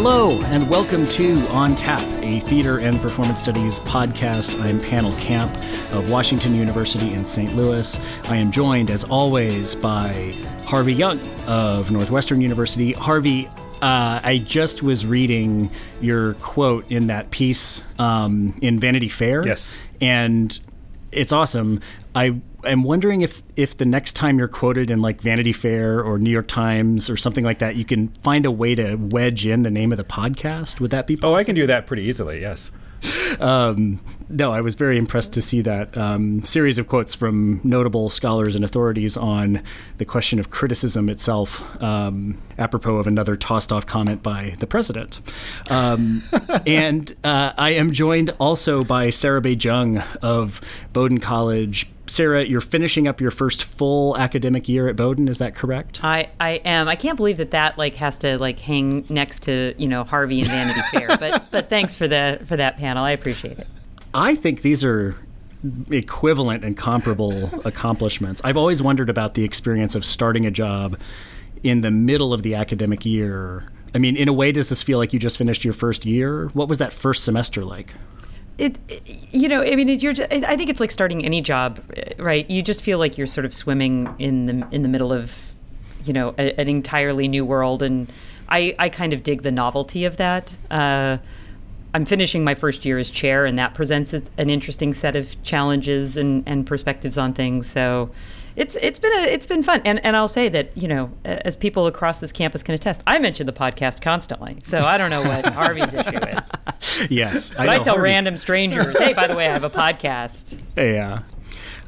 Hello, and welcome to On Tap, a theater and performance studies podcast. I'm Panel Camp of Washington University in St. Louis. I am joined, as always, by Harvey Young of Northwestern University. Harvey, uh, I just was reading your quote in that piece um, in Vanity Fair. Yes. And it's awesome. I am wondering if if the next time you're quoted in like Vanity Fair or New York Times or something like that, you can find a way to wedge in the name of the podcast. Would that be? Possible? Oh, I can do that pretty easily. Yes. Um, no, I was very impressed to see that um, series of quotes from notable scholars and authorities on the question of criticism itself, um, apropos of another tossed off comment by the president. Um, and uh, I am joined also by Sarah Bay-Cheng of Bowdoin College. Sarah, you're finishing up your first full academic year at Bowdoin. Is that correct? I, I am. I can't believe that that like has to like hang next to you know Harvey and Vanity Fair. But but thanks for the for that panel. I appreciate it. I think these are equivalent and comparable accomplishments. I've always wondered about the experience of starting a job in the middle of the academic year. I mean, in a way, does this feel like you just finished your first year? What was that first semester like? It, you know, I mean, it, you're. Just, I think it's like starting any job, right? You just feel like you're sort of swimming in the in the middle of, you know, a, an entirely new world, and I I kind of dig the novelty of that. Uh, I'm finishing my first year as chair, and that presents an interesting set of challenges and, and perspectives on things. So, it's it's been a it's been fun, and and I'll say that you know as people across this campus can attest, I mention the podcast constantly, so I don't know what Harvey's issue is. Yes, but I, I tell Harvey. random strangers, hey, by the way, I have a podcast. Yeah.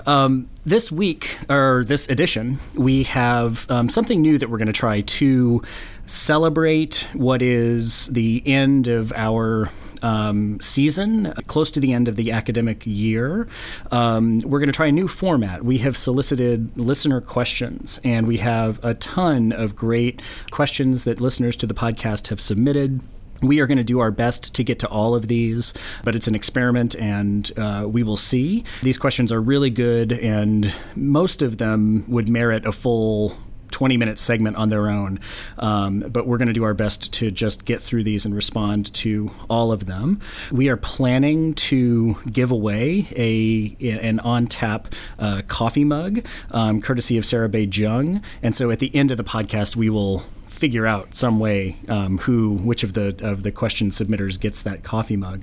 Um, this week, or this edition, we have um, something new that we're going to try to celebrate what is the end of our um, season, close to the end of the academic year. Um, we're going to try a new format. We have solicited listener questions, and we have a ton of great questions that listeners to the podcast have submitted. We are going to do our best to get to all of these, but it's an experiment and uh, we will see. These questions are really good, and most of them would merit a full 20 minute segment on their own. Um, but we're going to do our best to just get through these and respond to all of them. We are planning to give away a an on tap uh, coffee mug, um, courtesy of Sarah Bay-Cheng. And so at the end of the podcast, we will figure out some way um, who which of the of the question submitters gets that coffee mug.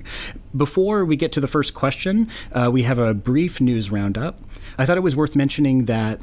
Before we get to the first question, uh, we have a brief news roundup. I thought it was worth mentioning that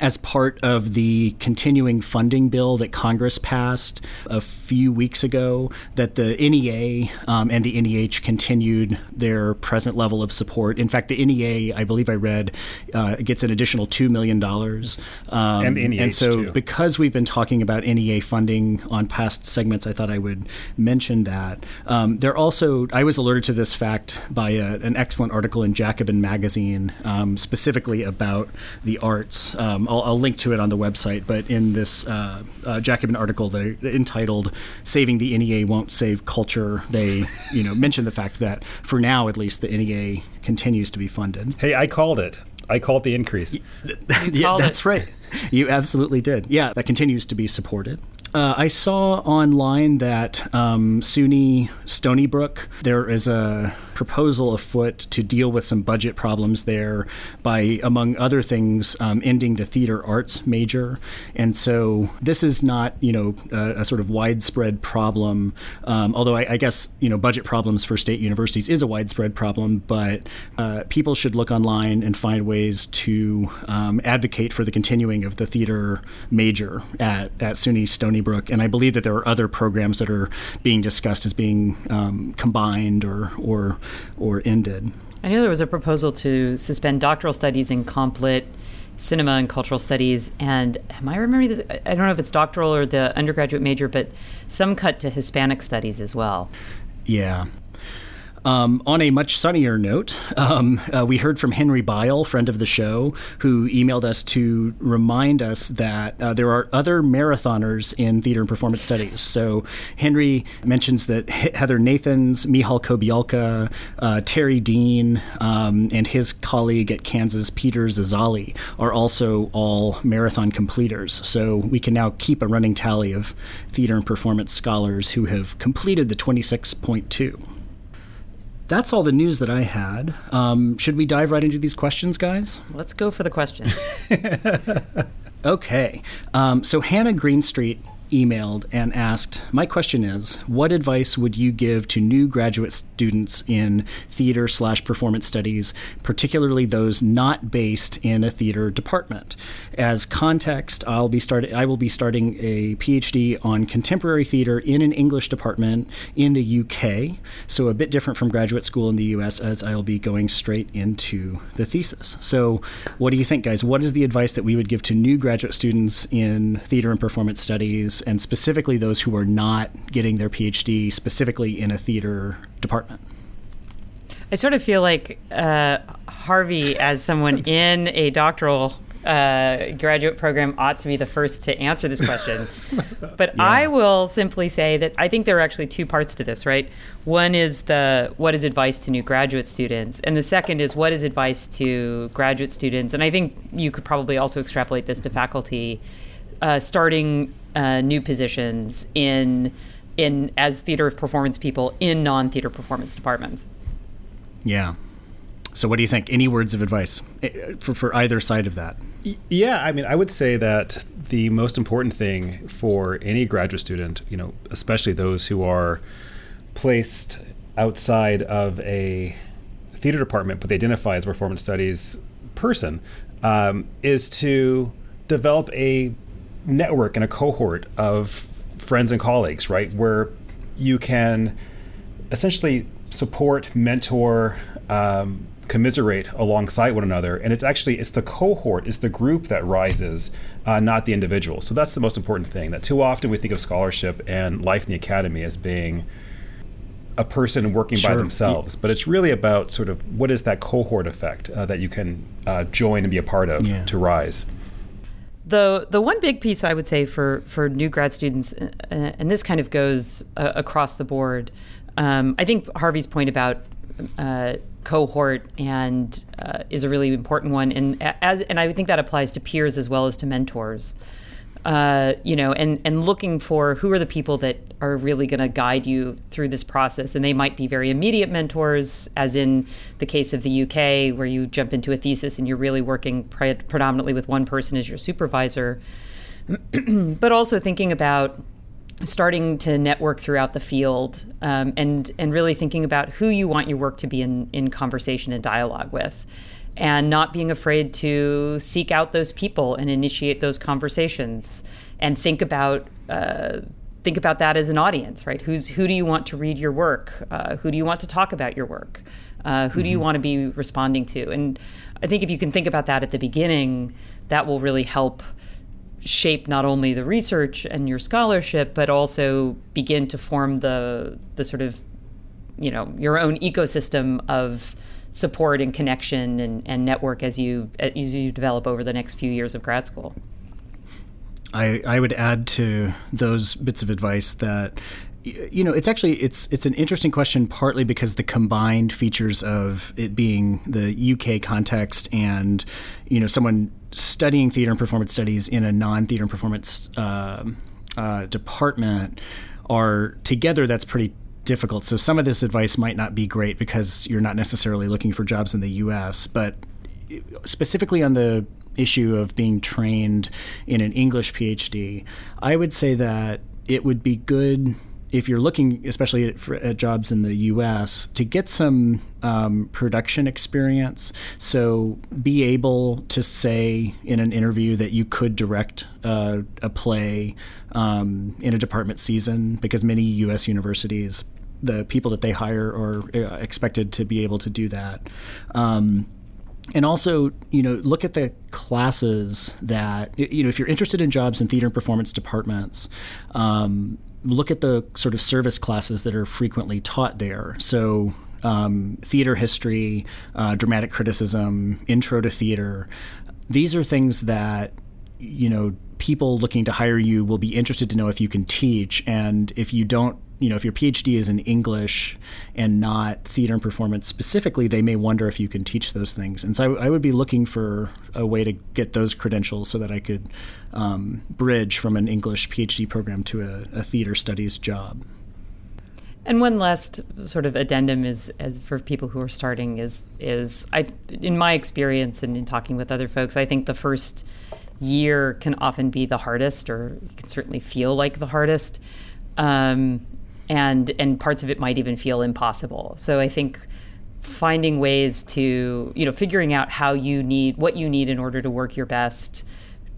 as part of the continuing funding bill that Congress passed a few weeks ago, that the NEA um, and the NEH continued their present level of support. In fact, the NEA, I believe I read, uh, gets an additional $2 million. Um, and, NEH and so, too. because we've been talking about NEA funding on past segments, I thought I would mention that. Um, there also, I was alerted to this fact by a, an excellent article in Jacobin Magazine, um, specifically about the arts. Um, I'll, I'll, link to it on the website. But in this uh, uh, Jacobin article, they entitled "Saving the NEA Won't Save Culture," they you know mention the fact that for now, at least, the NEA continues to be funded. Hey, I called it. I called the increase. yeah, that's it. right. You absolutely did. Yeah, that continues to be supported. Uh, I saw online that um, SUNY Stony Brook, there is a proposal afoot to deal with some budget problems there by, among other things, um, ending the theater arts major. And so this is not, you know, a, a sort of widespread problem. Um, although I, I, guess, you know, budget problems for state universities is a widespread problem. But uh, people should look online and find ways to um, advocate for the continuing of the theater major at at SUNY Stony Brook, and I believe that there are other programs that are being discussed as being um, combined or or or ended. I know there was a proposal to suspend doctoral studies in comp lit cinema and cultural studies and am i remembering this? I don't know if it's doctoral or the undergraduate major but some cut to hispanic studies as well. Yeah Um, on a much sunnier note, um, uh, we heard from Henry Bial, friend of the show, who emailed us to remind us that uh, there are other marathoners in theater and performance studies. So Henry mentions that Heather Nathans, Michal Kobialka, uh, Terry Dean, um, and his colleague at Kansas, Peter Zazzali, are also all marathon completers. So we can now keep a running tally of theater and performance scholars who have completed the 26.2. That's all the news that I had. Um, should we dive right into these questions, guys? Let's go for the questions. okay. Um, so Hannah Greenstreet emailed and asked My question is, what advice would you give to new graduate students in theater slash performance studies, particularly those not based in a theater department? As context, I'll be start- I will be starting a PhD on contemporary theater in an English department in the UK, so a bit different from graduate school in the US, as I'll be going straight into the thesis. So, what do you think, guys? What is the advice that we would give to new graduate students in theater and performance studies? And specifically those who are not getting their PhD specifically in a theater department? I sort of feel like uh, Harvey, as someone in a doctoral uh, graduate program, ought to be the first to answer this question. but yeah. I will simply say that I think there are actually two parts to this, right? One is the what is advice to new graduate students, and the second is what is advice to graduate students. And I think you could probably also extrapolate this to faculty uh, starting uh, new positions in in as theater of performance people in non theater performance departments. Yeah. So, what do you think? Any words of advice eh, for, for either side of that? Yeah, I mean, I would say that the most important thing for any graduate student, you know, especially those who are placed outside of a theater department, but they identify as a performance studies person, um, is to develop a network and a cohort of friends and colleagues, right? Where you can essentially support, mentor, um, commiserate alongside one another and it's actually it's the cohort it's the group that rises uh, not the individual so that's the most important thing that too often we think of scholarship and life in the academy as being a person working sure. by themselves but it's really about sort of what is that cohort effect uh, that you can uh, join and be a part of yeah. to rise the the one big piece I would say for for new grad students, uh, and this kind of goes uh, across the board. Um, I think Harvey's point about uh, cohort and uh, is a really important one, and as and I think that applies to peers as well as to mentors uh, you know, and and looking for who are the people that are really going to guide you through this process, and they might be very immediate mentors, as in the case of the UK, where you jump into a thesis and you're really working pre- predominantly with one person as your supervisor, but also thinking about starting to network throughout the field um, and and really thinking about who you want your work to be in in conversation and dialogue with and not being afraid to seek out those people and initiate those conversations and think about uh, think about that as an audience right who's who do you want to read your work uh, who do you want to talk about your work uh, who mm-hmm. do you mm-hmm. want to be responding to and i think if you can think about that at the beginning that will really help shape not only the research and your scholarship but also begin to form the the sort of you know your own ecosystem of support and connection and, and network as you as you develop over the next few years of grad school. I, I would add to those bits of advice that you know it's actually it's it's an interesting question partly because the combined features of it being the UK context and you know someone studying theater and performance studies in a non-theater and performance uh, uh, department are together that's pretty difficult. So some of this advice might not be great because you're not necessarily looking for jobs in the U.S. But specifically on the issue of being trained in an English PhD, I would say that it would be good if you're looking, especially at, at jobs in the U.S., to get some um, production experience. So be able to say in an interview that you could direct uh, a play um, in a department season, because many U.S. universities the people that they hire are uh, expected to be able to do that. Um, and also, you know, look at the classes that you know. If you're interested in jobs in theater and performance departments, um, look at the sort of service classes that are frequently taught there. So um, theater history, uh, dramatic criticism, intro to theater. These are things that you know people looking to hire you will be interested to know if you can teach, and if you don't you know, if your PhD is in English and not theater and performance specifically, they may wonder if you can teach those things. And so I, I would be looking for a way to get those credentials so that I could um, bridge from an English PhD program to a, a, theater studies job. And one last sort of addendum is, as for people who are starting, is is I, in my experience and in talking with other folks, I think the first year can often be the hardest, or can certainly feel like the hardest. Um, and and parts of it might even feel impossible. So I think finding ways to you know figuring out how you need what you need in order to work your best,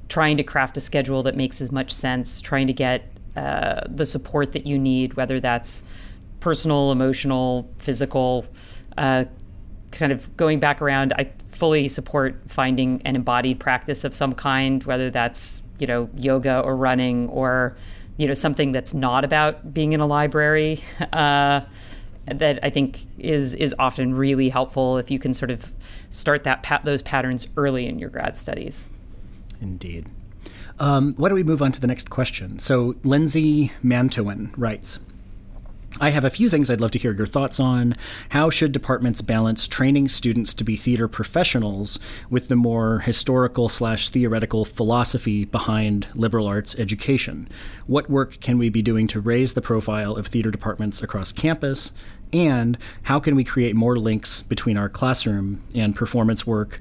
trying to craft a schedule that makes as much sense, trying to get uh, the support that you need, whether that's personal, emotional, physical. Uh, kind of going back around, I fully support finding an embodied practice of some kind, whether that's you know yoga or running or you know something that's not about being in a library uh, that I think is is often really helpful if you can sort of start that pat- those patterns early in your grad studies. Indeed. Um, why don't we move on to the next question? So Lindsay Mantoan writes. I have a few things I'd love to hear your thoughts on. How should departments balance training students to be theater professionals with the more historical slash theoretical philosophy behind liberal arts education? What work can we be doing to raise the profile of theater departments across campus? And how can we create more links between our classroom and performance work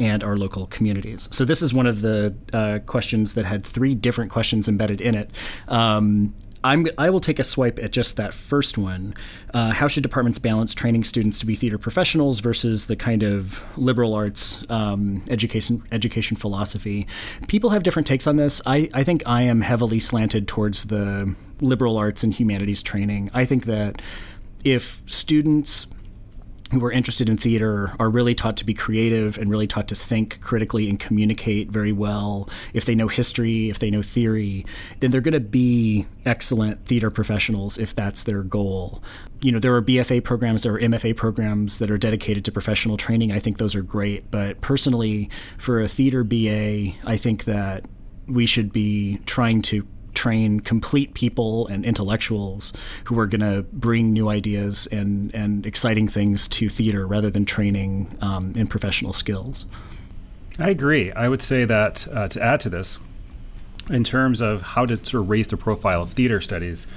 and our local communities. So this is one of the uh, questions that had three different questions embedded in it. Um, I'm, I will take a swipe at just that first one. Uh, how should departments balance training students to be theater professionals versus the kind of liberal arts um, education education philosophy? People have different takes on this. I, I think I am heavily slanted towards the liberal arts and humanities training. I think that if students who are interested in theater are really taught to be creative and really taught to think critically and communicate very well. If they know history, if they know theory, then they're going to be excellent theater professionals if that's their goal. You know, there are BFA programs, there are MFA programs that are dedicated to professional training. I think those are great. But personally, for a theater BA, I think that we should be trying to train complete people and intellectuals who are going to bring new ideas and, and exciting things to theater rather than training um, in professional skills. I agree. I would say that uh, to add to this, in terms of how to sort of raise the profile of theater studies,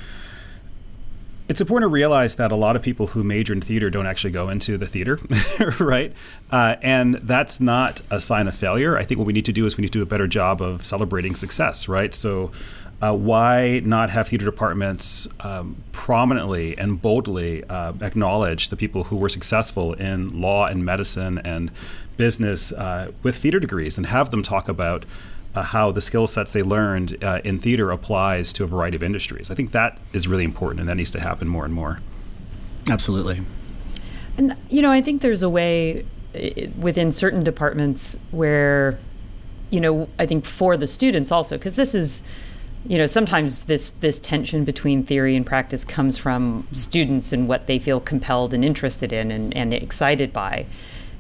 it's important to realize that a lot of people who major in theater don't actually go into the theater, right? Uh, and that's not a sign of failure. I think what we need to do is we need to do a better job of celebrating success, right? So uh, why not have theater departments um, prominently and boldly uh, acknowledge the people who were successful in law and medicine and business uh, with theater degrees and have them talk about uh, how the skill sets they learned uh, in theater applies to a variety of industries. I think that is really important and that needs to happen more and more. Absolutely. And, you know, I think there's a way within certain departments where, you know, I think for the students also, because this is, you know sometimes this this tension between theory and practice comes from students and what they feel compelled and interested in and, and excited by.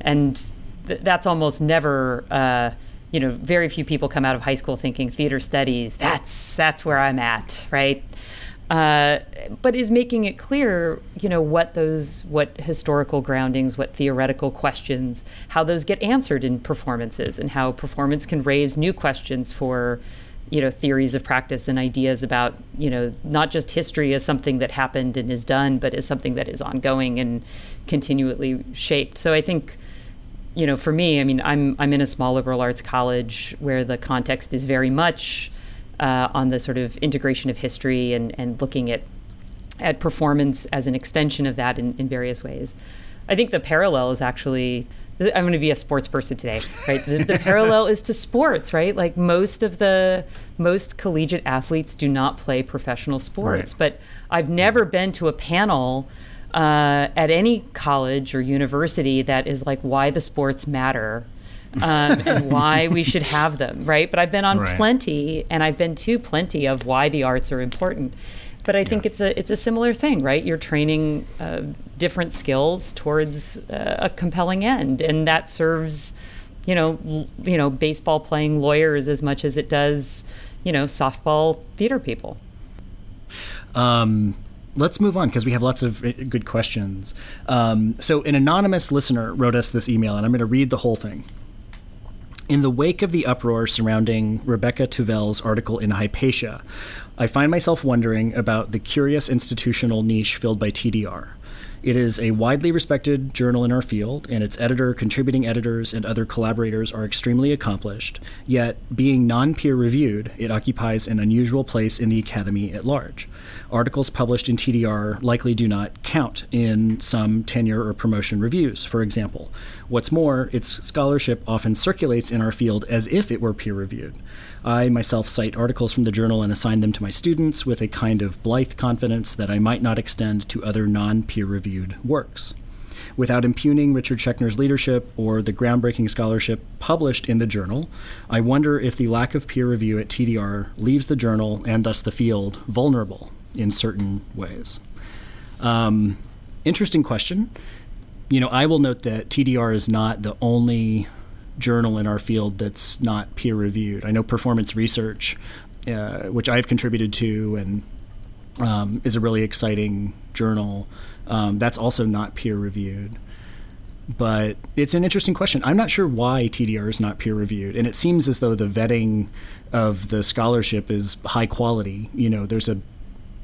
And th- that's almost never uh, you know very few people come out of high school thinking theater studies that's that's where i'm at right? Uh, but is making it clear, you know, what those, what historical groundings, what theoretical questions, how those get answered in performances, and how performance can raise new questions for you know theories of practice and ideas about you know not just history as something that happened and is done but as something that is ongoing and continually shaped. So i think you know for me i mean i'm i'm in a small liberal arts college where the context is very much uh, on the sort of integration of history and and looking at at performance as an extension of that in, in various ways. I think the parallel is actually I'm going to be a sports person today, right? The, the parallel is to sports, right? Like most of the most collegiate athletes do not play professional sports, right. but I've never been to a panel uh, at any college or university that is like why the sports matter. um, and why we should have them, right? But I've been on right. plenty, and I've been to plenty of why the arts are important. But I think it's a it's a similar thing, right? You're training uh, different skills towards uh, a compelling end, and that serves, you know, l- you know, baseball playing lawyers as much as it does, you know, softball theater people. Um, let's move on because we have lots of uh, good questions. Um, so, an anonymous listener wrote us this email, and I'm going to read the whole thing. In the wake of the uproar surrounding Rebecca Tuvel's article in Hypatia, I find myself wondering about the curious institutional niche filled by TDR. It is a widely respected journal in our field, and its editor, contributing editors, and other collaborators are extremely accomplished. Yet, being non peer reviewed, it occupies an unusual place in the academy at large. Articles published in TDR likely do not count in some tenure or promotion reviews, for example. What's more, its scholarship often circulates in our field as if it were peer reviewed. I myself cite articles from the journal and assign them to my students with a kind of blithe confidence that I might not extend to other non peer reviewed works. Without impugning Richard Schechner's leadership or the groundbreaking scholarship published in the journal, I wonder if the lack of peer review at TDR leaves the journal and thus the field vulnerable in certain ways. Um, interesting question. You know, I will note that TDR is not the only journal in our field that's not peer reviewed. I know Performance Research, uh, which I've contributed to and um, is a really exciting journal, um, that's also not peer reviewed. But it's an interesting question. I'm not sure why TDR is not peer reviewed, and it seems as though the vetting of the scholarship is high quality. You know, there's a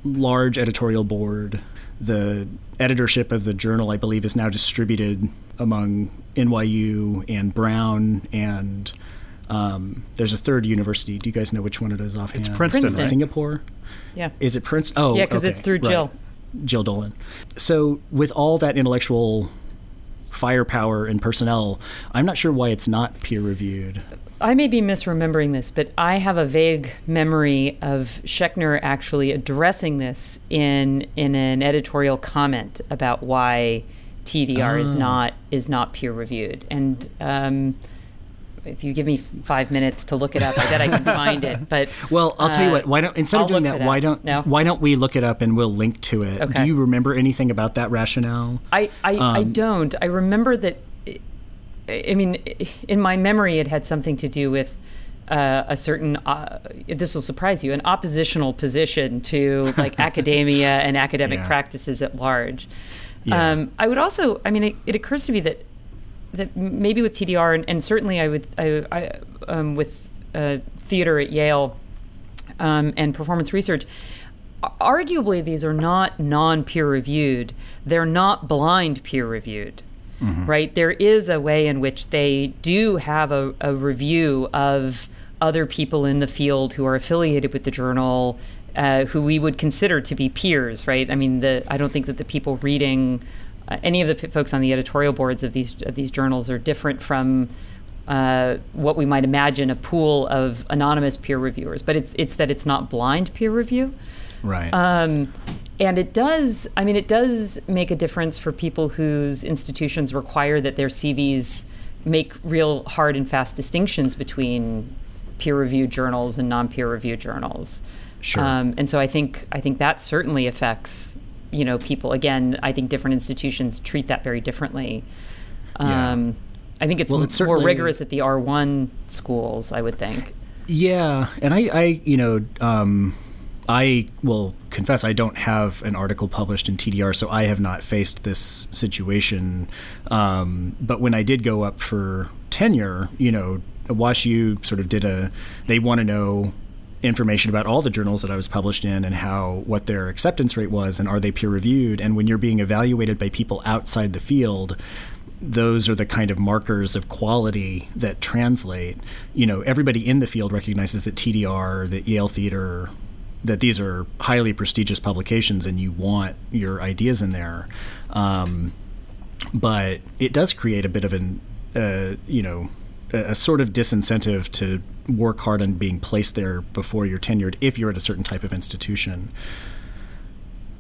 large editorial board. The editorship of the journal, I believe, is now distributed among NYU and Brown and um, there's a third university. Do you guys know which one it is offhand? It's Princeton, Princeton. right? Singapore. Yeah. Is it Princeton? Oh, Yeah, 'cause okay, it's through right. Jill. Jill Dolan. So with all that intellectual firepower and personnel, I'm not sure why it's not peer reviewed. I may be misremembering this, but I have a vague memory of Schechner actually addressing this in in an editorial comment about why TDR is Ah. not is not peer reviewed. And um, if you give me five minutes to look it up, I bet I can find it. But Well, I'll tell you uh, what. Why don't instead I'll of doing look that, why don't no? why don't we look it up and we'll link to it? Okay. Do you remember anything about that rationale? I, I, I Um, don't. I remember that. I mean, in my memory, it had something to do with uh, a certain. Uh, this will surprise you. An oppositional position to like academia and academic Yeah. practices at large. Yeah. Um, I would also. I mean, it, it occurs to me that that maybe with TDR and, and certainly I would I, I um, with uh, theater at Yale um, and performance research. Arguably, these are not non-peer reviewed. They're not blind peer reviewed, right? There is a way in which they do have a, a review of other people in the field who are affiliated with the journal, uh, who we would consider to be peers, right? I mean, the I don't think that the people reading uh, any of the p- folks on the editorial boards of these of these journals are different from uh, what we might imagine a pool of anonymous peer reviewers. But it's it's that it's not blind peer review. Right. Um, and it does, I mean, it does make a difference for people whose institutions require that their CVs make real hard and fast distinctions between peer-reviewed journals and non-peer-reviewed journals. Sure. Um, and so I think I think that certainly affects, you know, people. Again, I think different institutions treat that very differently. Yeah. Um, I think it's, Well, it's more rigorous at the R1 schools, I would think. Yeah, and I, I you know, um, I will confess I don't have an article published in TDR, so I have not faced this situation. Um, but when I did go up for tenure, you know, WashU sort of did a. They want to know information about all the journals that I was published in and how what their acceptance rate was and are they peer reviewed. And when you're being evaluated by people outside the field, those are the kind of markers of quality that translate. You know, everybody in the field recognizes that TDR, that Yale Theater, that these are highly prestigious publications, and you want your ideas in there. Um, but it does create a bit of an, uh, you know, a, a sort of disincentive to work hard on being placed there before you're tenured if you're at a certain type of institution.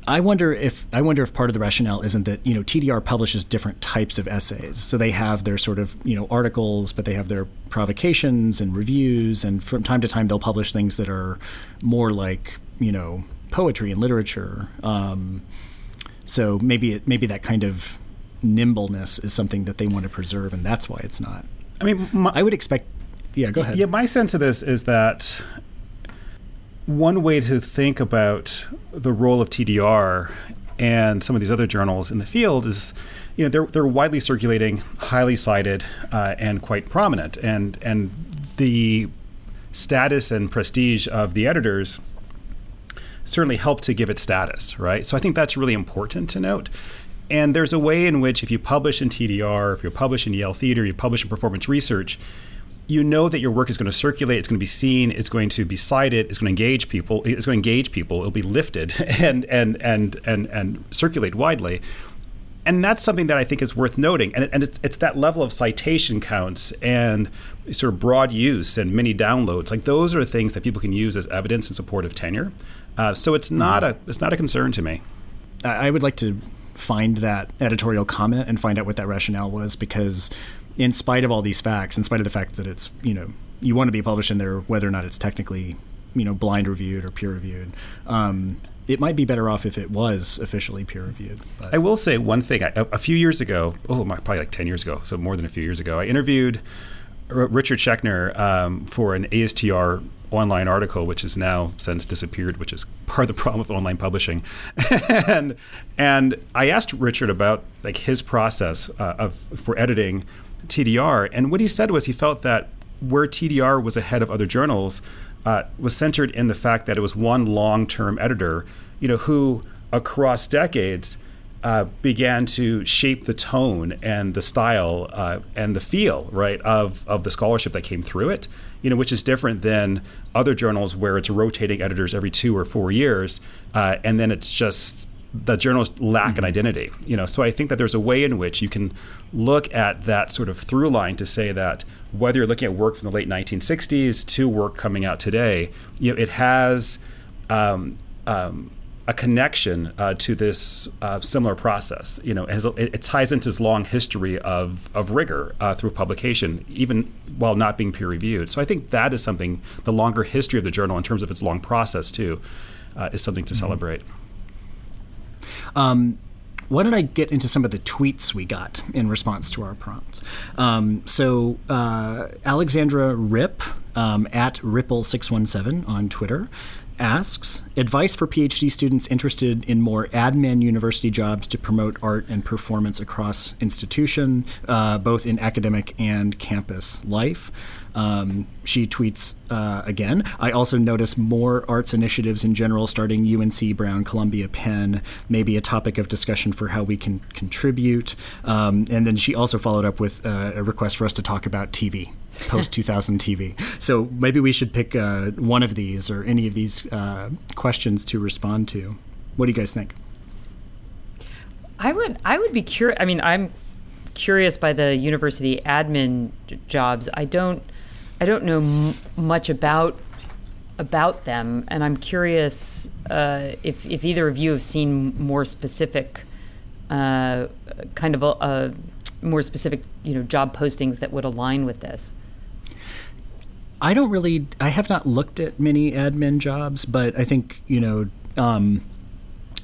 I wonder if I wonder if part of the rationale isn't that you know TDR publishes different types of essays. So they have their sort of you know articles, but they have their provocations and reviews, and from time to time they'll publish things that are more like you know poetry and literature. Um, so maybe it, maybe that kind of nimbleness is something that they want to preserve, and that's why it's not. I mean, my, I would expect. Yeah, go ahead. Yeah, my sense of this is that one way to think about the role of TDR and some of these other journals in the field is, you know, they're they're widely circulating, highly cited, uh, and quite prominent, and and the status and prestige of the editors certainly help to give it status, right? So I think that's really important to note. And there's a way in which if you publish in TDR, if you publish in Yale Theater, you publish in performance research, you know that your work is going to circulate, it's going to be seen, it's going to be cited, it's going to engage people, it's going to engage people, it'll be lifted and and and and and circulate widely. And that's something that I think is worth noting. And, and it's, it's that level of citation counts and sort of broad use and many downloads. Like those are things that people can use as evidence in support of tenure. Uh, so it's not a it's not a concern to me. I would like to find that editorial comment and find out what that rationale was because in spite of all these facts in spite of the fact that it's you know you want to be published in there whether or not it's technically you know blind reviewed or peer reviewed um, it might be better off if it was officially peer reviewed. But. I will say one thing. A, few years ago, oh, probably like 10 years ago, so more than a few years ago, I interviewed Richard Schechner um, for an ASTR online article, which has now since disappeared, which is part of the problem with online publishing. and and I asked Richard about like his process uh, of for editing TDR, and what he said was he felt that where TDR was ahead of other journals uh, was centered in the fact that it was one long-term editor, you know, who across decades uh, began to shape the tone and the style uh, and the feel, right, of, of the scholarship that came through it, you know, which is different than other journals where it's rotating editors every two or four years, uh, and then it's just the journals lack mm-hmm. an identity, you know. So I think that there's a way in which you can look at that sort of through line to say that whether you're looking at work from the late 1960s to work coming out today, you know, it has um, um, a connection uh, to this uh, similar process. You know, it, has, it, ties into his long history of, of rigor uh, through publication, even while not being peer reviewed. So I think that is something, the longer history of the journal in terms of its long process, too, uh, is something to mm-hmm. celebrate. Um, why don't I get into some of the tweets we got in response to our prompts? Um, so, uh, Alexandra Rip um, at Ripple617 on Twitter asks advice for PhD students interested in more admin university jobs to promote art and performance across institution, uh, both in academic and campus life. Um, she tweets uh, again. I also notice more arts initiatives in general, starting UNC, Brown, Columbia, Penn, maybe a topic of discussion for how we can contribute. Um, and then she also followed up with uh, a request for us to talk about TV, post 2000 TV. So maybe we should pick uh, one of these or any of these uh, questions to respond to. What do you guys think? I would I would be curious. I mean, I'm curious by the university admin jobs. I don't I don't know m- much about about them, and I'm curious uh, if if either of you have seen more specific, uh, kind of a, a, more specific, you know, job postings that would align with this. I don't really. I have not looked at many admin jobs, but I think you know. Um,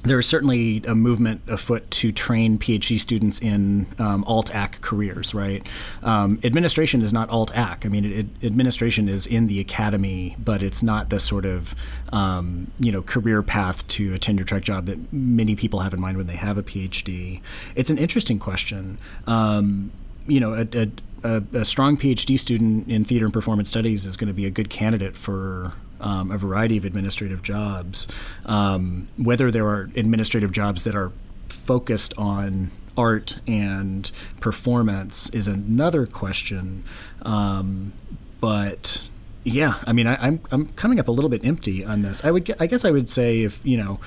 there is certainly a movement afoot to train PhD students in um, alt-ac careers, right? Um, administration is not alt-ac. I mean, it, administration is in the academy, but it's not the sort of um, you know career path to a tenure track job that many people have in mind when they have a PhD. It's an interesting question. Um, you know, a a, a, strong PhD student in theater and performance studies is going to be a good candidate for um, a variety of administrative jobs. Um, whether there are administrative jobs that are focused on art and performance is another question. Um, but yeah, I mean, I, am I'm, I'm coming up a little bit empty on this. I would I guess I would say if you know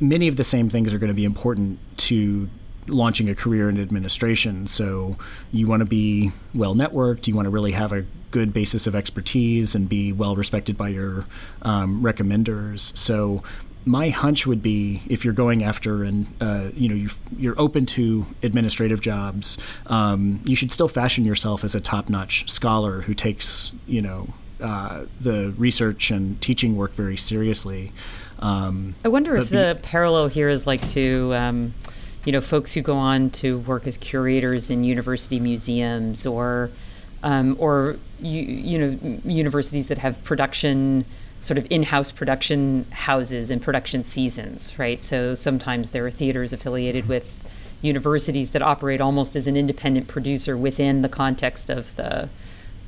many of the same things are going to be important to launching a career in administration. So you want to be well networked. You want to really have a good basis of expertise and be well respected by your um, recommenders. So my hunch would be if you're going after and uh, you know you are open to administrative jobs, um, you should still fashion yourself as a top-notch scholar who takes you know uh, the research and teaching work very seriously. Um, I wonder if the, the, parallel here is like to, um, you know, folks who go on to work as curators in university museums or, um, or you, you know, universities that have production sort of in-house production houses and production seasons, right? So sometimes there are theaters affiliated with universities that operate almost as an independent producer within the context of the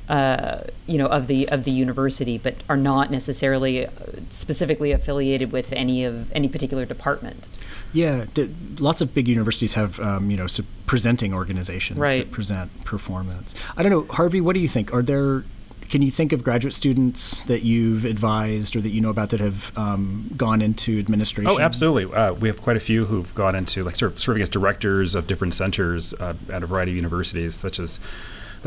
uh, you know of the of the university, but are not necessarily uh, specifically affiliated with any of any particular department. Yeah, lots of big universities have um, you know so presenting organizations right. that present performance. I don't know, Harvey. What do you think? Are there can you think of graduate students that you've advised or that you know about that have um, gone into administration? Oh, absolutely. Uh, we have quite a few who've gone into like sort of serving as directors of different centers uh, at a variety of universities, such as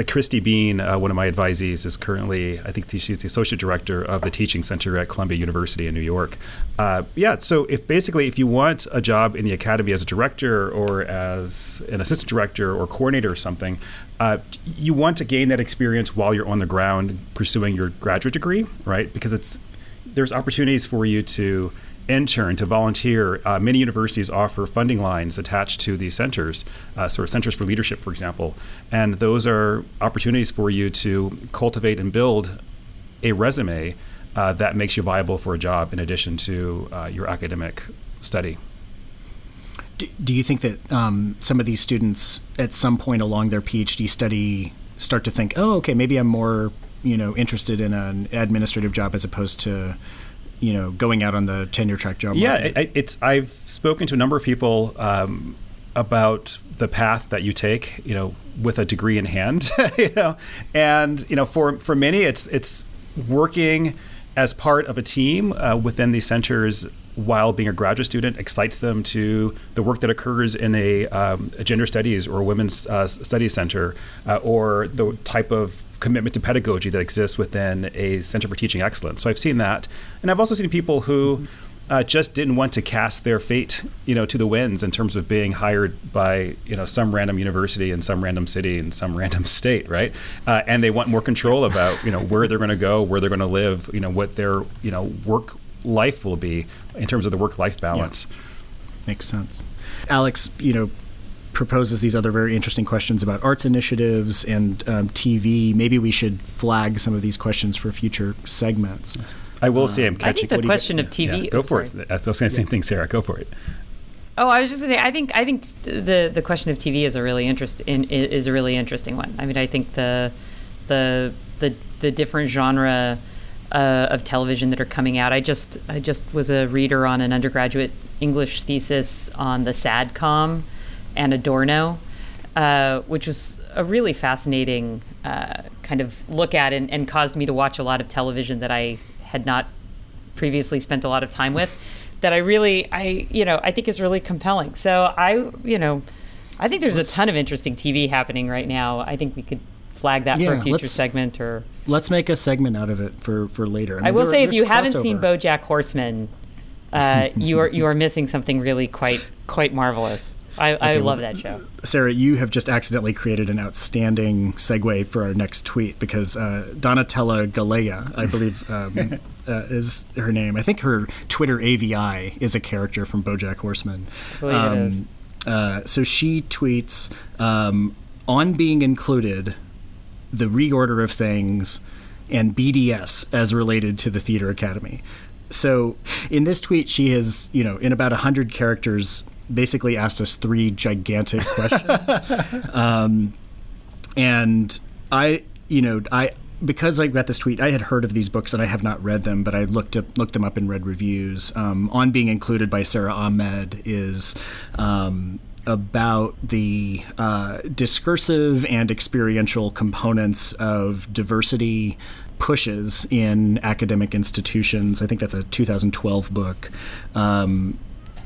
like Christy Bean, uh, one of my advisees, is currently, I think she's the associate director of the teaching center at Columbia University in New York. Uh, yeah, so if basically if you want a job in the academy as a director or as an assistant director or coordinator or something, uh, you want to gain that experience while you're on the ground pursuing your graduate degree, right? Because it's there's opportunities for you to intern, to volunteer. Uh, many universities offer funding lines attached to these centers, uh, sort of centers for leadership, for example. And those are opportunities for you to cultivate and build a resume uh, that makes you viable for a job in addition to uh, your academic study. Do, do you think that um, some of these students, at some point along their PhD study, start to think, "Oh, okay, maybe I'm more, you know, interested in an administrative job as opposed to you know going out on the tenure track job yeah it, it's i've spoken to a number of people um, about the path that you take you know with a degree in hand you know and you know for for many it's it's working as part of a team uh, within these centers while being a graduate student excites them to the work that occurs in a, um, a gender studies or women's uh, studies center uh, or the type of commitment to pedagogy that exists within a center for teaching excellence. So I've seen that, and I've also seen people who. Uh, just didn't want to cast their fate, you know, to the winds in terms of being hired by, you know, some random university in some random city in some random state, right? Uh, and they want more control about, you know, where they're going to go, where they're going to live, you know, what their, you know, work life will be in terms of the work-life balance. Yeah. Makes sense. Alex, you know, proposes these other very interesting questions about arts initiatives and um, TV. Maybe we should flag some of these questions for future segments. I will uh, say I'm catching. I think the question of TV. Yeah, go for it. I was going to say the same thing, Sarah. Go for it. Oh, I was just going to say. I think I think the the question of TV is a really interest in, is a really interesting one. I mean, I think the the the the different genre uh, of television that are coming out. I just I just was a reader on an undergraduate English thesis on the SADCOM and Adorno, uh, which was a really fascinating uh, kind of look at and, and, caused me to watch a lot of television that I had not previously spent a lot of time with. That I really, I you know, I think is really compelling. So I, you know, I think there's a ton of interesting TV happening right now. I think we could flag that yeah, for a future segment or let's make a segment out of it for for later. I, mean, I will there, say if you haven't seen BoJack Horseman, uh, you are you are missing something really quite quite marvelous. I, okay, I love that show. Sarah, you have just accidentally created an outstanding segue for our next tweet because uh, Donatella Galea, I believe, um, uh, is her name. I think her Twitter AVI is a character from BoJack Horseman. Um, uh, so she tweets um, on being included, the reorder of things, and BDS as related to the Theater Academy. So in this tweet, she has, you know, in about 100 characters, basically asked us three gigantic questions. um, and I, you know, I because I got this tweet, I had heard of these books and I have not read them, but I looked up, looked them up and read reviews. Um, on being included by Sara Ahmed is um, about the uh, discursive and experiential components of diversity pushes in academic institutions. I think that's a 2012 book. Um,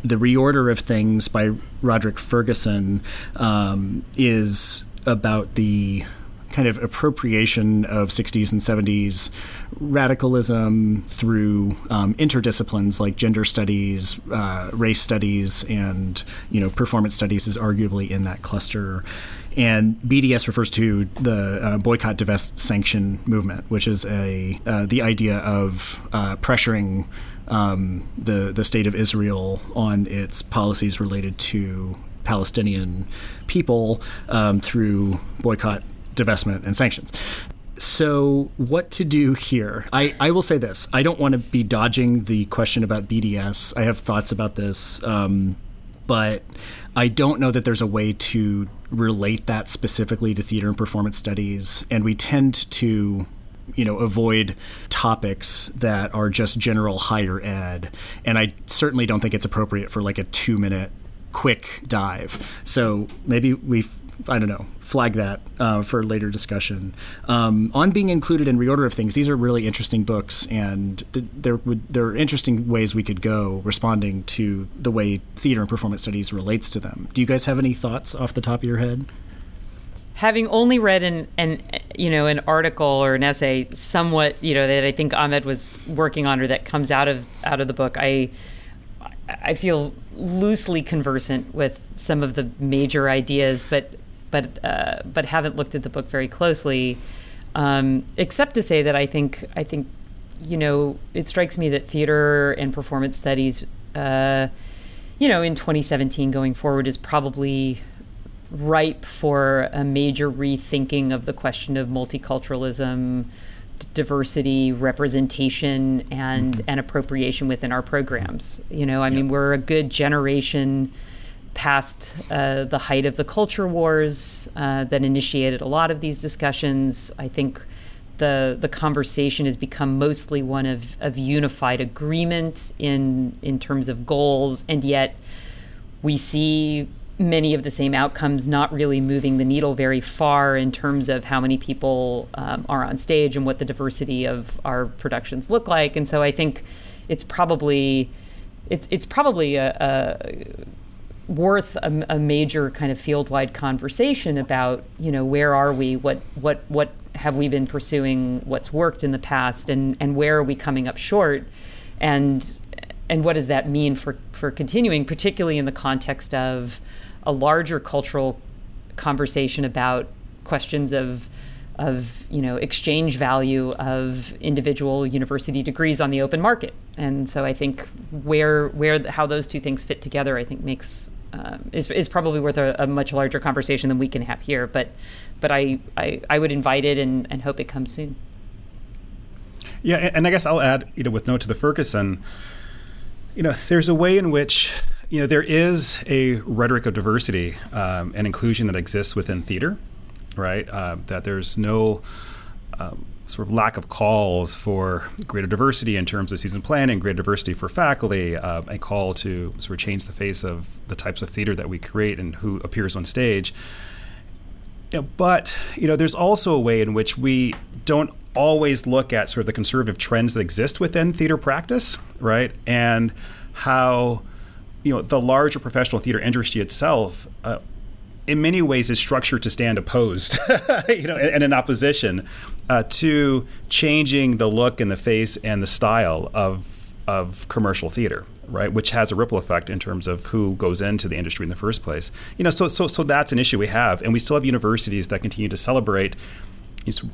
the reorder of things by Roderick Ferguson um, is about the kind of appropriation of 60s and 70s radicalism through um, interdisciplines like gender studies, uh, race studies, and you know performance studies is arguably in that cluster. And BDS refers to the uh, boycott, divest, sanction movement, which is a uh, the idea of uh, pressuring um, the the state of Israel on its policies related to Palestinian people um, through boycott, divestment, and sanctions. So, what to do here? I, I will say this I don't want to be dodging the question about BDS. I have thoughts about this, um, but I don't know that there's a way to relate that specifically to theater and performance studies. And we tend to you know avoid topics that are just general higher ed and i certainly don't think it's appropriate for like a two minute quick dive so maybe we I don't know, flag that uh, for later discussion. Um, on being included in reorder of things, these are really interesting books, and th- there would there are interesting ways we could go responding to the way theater and performance studies relates to them. Do you guys have any thoughts off the top of your head? Having only read an, an you know an article or an essay, somewhat you know that I think Ahmed was working on or that comes out of out of the book, I I feel loosely conversant with some of the major ideas, but but uh, but haven't looked at the book very closely, um, except to say that I think I think you know it strikes me that theater and performance studies, uh, you know, in 2017 going forward is probably ripe for a major rethinking of the question of multiculturalism diversity, representation, and mm-hmm. and appropriation within our programs. You know, I mean, we're a good generation past uh, the height of the culture wars uh, that initiated a lot of these discussions. I think the the conversation has become mostly one of, of unified agreement in in terms of goals, and yet we see many of the same outcomes not really moving the needle very far in terms of how many people um, are on stage and what the diversity of our productions look like. And so I think it's probably it's it's probably a, a worth a, a, major kind of field-wide conversation about you know where are we what what what have we been pursuing what's worked in the past and and where are we coming up short and and what does that mean for for continuing particularly in the context of a larger cultural conversation about questions of of you know exchange value of individual university degrees on the open market. And so i think where where how those two things fit together i think makes um, is, is probably worth a, a, much larger conversation than we can have here. But but I, I, I would invite it and, and hope it comes soon. Yeah, and I guess I'll add, you know, with note to the Ferguson, you know, there's a way in which you know there is a rhetoric of diversity um, and inclusion that exists within theater, right? Uh, that there's no um, sort of lack of calls for greater diversity in terms of season planning, greater diversity for faculty, uh, a call to sort of change the face of the types of theater that we create and who appears on stage. You know, but you know, there's also a way in which we don't always look at sort of the conservative trends that exist within theater practice, right? And how you know the larger professional theater industry itself uh, in many ways is structured to stand opposed, you know, and in opposition uh, to changing the look and the face and the style of of commercial theater, right? Which has a ripple effect in terms of who goes into the industry in the first place. You know, so so so that's an issue we have, and we still have universities that continue to celebrate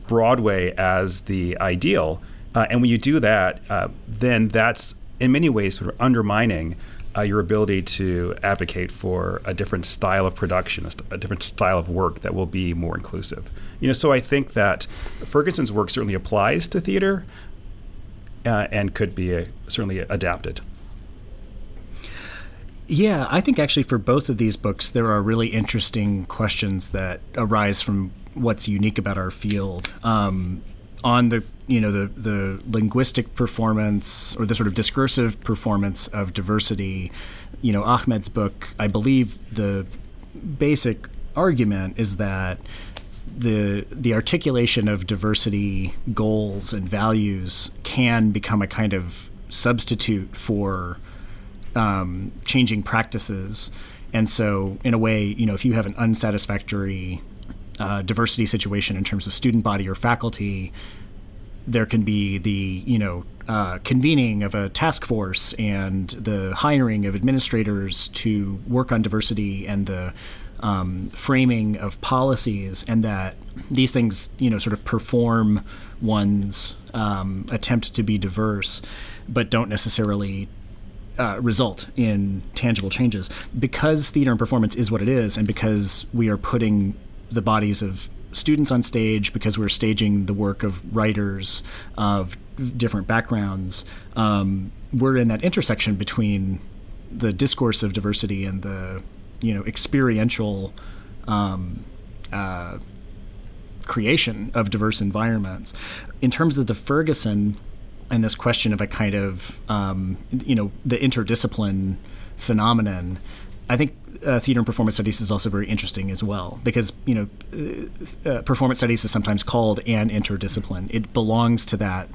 Broadway as the ideal. Uh, and when you do that, uh, then that's in many ways sort of undermining uh, your ability to advocate for a different style of production, a, st- a, different style of work that will be more inclusive. You know, so I think that Ferguson's work certainly applies to theater uh, and could be a, certainly adapted. Yeah, I think actually for both of these books, there are really interesting questions that arise from what's unique about our field. Um, on the you know the the linguistic performance or the sort of discursive performance of diversity, you know Ahmed's book, I believe the basic argument is that the the articulation of diversity goals and values can become a kind of substitute for um, changing practices. And so, in a way, you know, if you have an unsatisfactory uh, diversity situation in terms of student body or faculty, there can be the you know uh, convening of a task force and the hiring of administrators to work on diversity and the um, framing of policies, and that these things you know sort of perform one's um, attempt to be diverse, but don't necessarily uh, result in tangible changes because theater and performance is what it is, and because we are putting the bodies of students on stage, because we're staging the work of writers of different backgrounds. Um, we're in that intersection between the discourse of diversity and the you know experiential um, uh, creation of diverse environments. In terms of the Ferguson and this question of a kind of um, you know the interdiscipline phenomenon, I think uh, theater and performance studies is also very interesting as well because you know uh, uh, performance studies is sometimes called an interdiscipline. It belongs to that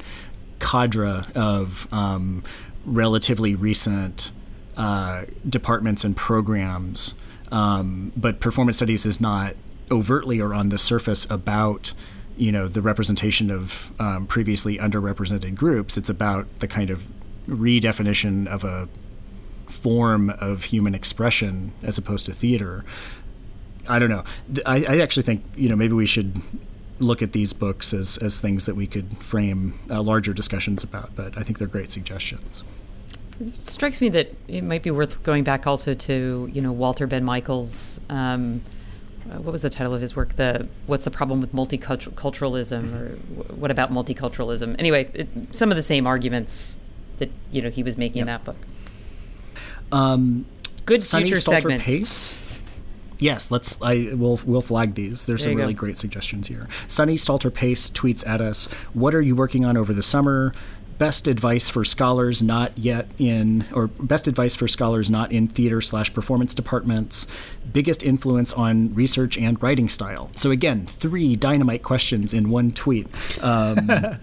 cadre of um, relatively recent uh, departments and programs, um, but performance studies is not overtly or on the surface about you know the representation of um, previously underrepresented groups. It's about the kind of redefinition of a form of human expression as opposed to theater. I don't know. I, I actually think you know maybe we should look at these books as as things that we could frame uh, larger discussions about. But I think they're great suggestions. It strikes me that it might be worth going back also to you know Walter Benn Michaels. Um, uh, what was the title of his work? The what's the problem with multiculturalism, or what about multiculturalism? Anyway, it, some of the same arguments that you know he was making yep. in that book. Um, Good Sunny future Stalter segment. Pace. Yes, let's. I will. We'll flag these. There's There some really go. great suggestions here. Sunny Stalter Pace tweets at us: "What are you working on over the summer? Best advice for scholars not yet in, or best advice for scholars not in theater slash performance departments. Biggest influence on research and writing style." So again, three dynamite questions in one tweet. Um,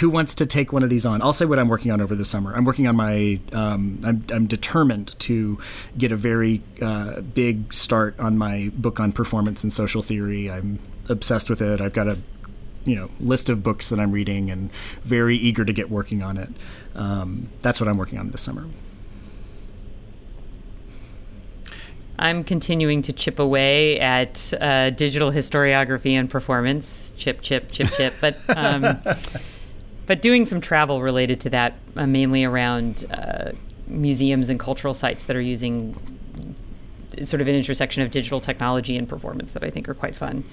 who wants to take one of these on? I'll say what I'm working on over the summer. I'm working on my. Um, I'm, I'm determined to get a very uh, big start on my book on performance and social theory. I'm obsessed with it. I've got a you know list of books that I'm reading and very eager to get working on it. Um, that's what I'm working on this summer. I'm continuing to chip away at uh, digital historiography and performance. Chip, chip, chip, chip. But um, but doing some travel related to that, uh, mainly around uh, museums and cultural sites that are using sort of an intersection of digital technology and performance that I think are quite fun,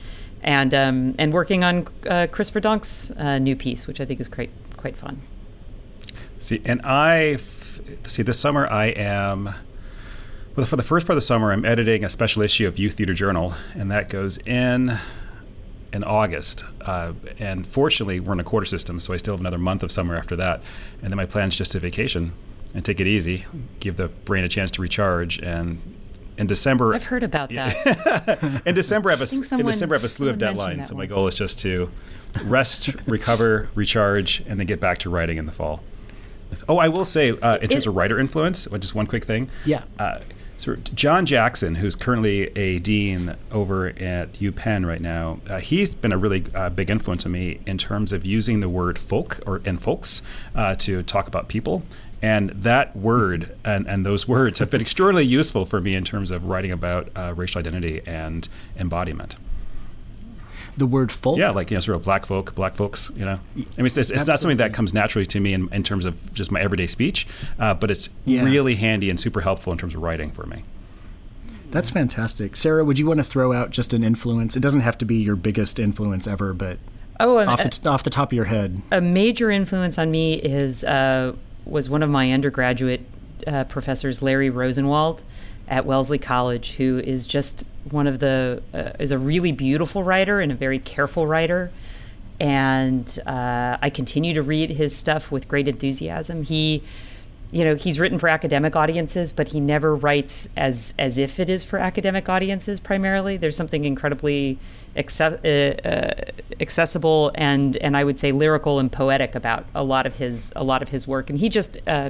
and um, and working on uh, Kris Verdonck's uh, new piece, which I think is quite quite fun. See, and I f- see this summer I am. Well, for the first part of the summer, I'm editing a special issue of Youth Theater Journal, and that goes in in August. Uh, and fortunately, we're in a quarter system, so I still have another month of summer after that. And then my plan is just to vacation and take it easy, give the brain a chance to recharge. And in December, I've heard about that. in December, I have a, in December I have a slew of deadlines. So my goal is just to rest, recover, recharge, and then get back to writing in the fall. Oh, I will say, uh, in terms of writer influence, just one quick thing. Yeah. Uh, so John Jackson, who's currently a dean over at UPenn right now, uh, he's been a really uh, big influence on me in terms of using the word folk or and folks uh, to talk about people. And that word and, and those words have been extraordinarily useful for me in terms of writing about uh, racial identity and embodiment. The word folk. Yeah, like you know, sort of black folk, black folks. You know, I mean, it's, it's, it's not something that comes naturally to me in, in terms of just my everyday speech, uh, but it's Yeah. really handy and super helpful in terms of writing for me. That's fantastic. Sarah, would you want to throw out just an influence? It doesn't have to be your biggest influence ever, but Oh, and, off uh, the, t- off the top of your head. a major influence on me is uh, was one of my undergraduate uh, professors, Larry Rosenwald, at Wellesley College, who is just one of the uh, is a really beautiful writer and a very careful writer. And uh, I continue to read his stuff with great enthusiasm. He, you know, he's written for academic audiences, but he never writes as as if it is for academic audiences primarily. There's something incredibly uh, uh, accessible and and I would say lyrical and poetic about a lot of his a lot of his work. And he just uh,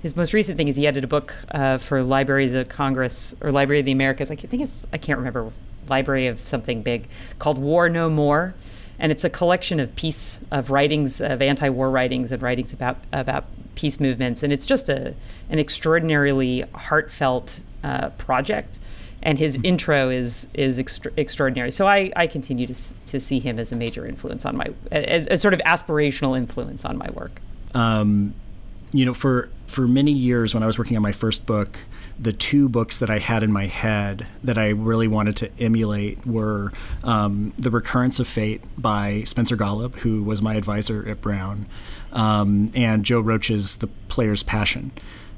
his most recent thing is he edited a book uh, for Libraries of Congress or Library of the Americas. I think it's I can't remember library of something big called War No More, and it's a collection of peace of writings of anti-war writings and writings about about peace movements, and it's just a an extraordinarily heartfelt uh, project. And his mm-hmm. intro is is extra- extraordinary. So I, I continue to, to see him as a major influence on my, as a sort of aspirational influence on my work. Um, you know, for for many years when I was working on my first book, the two books that I had in my head that I really wanted to emulate were um, The Recurrence of Fate by Spencer Golub, who was my advisor at Brown, um, and Joe Roach's The Player's Passion.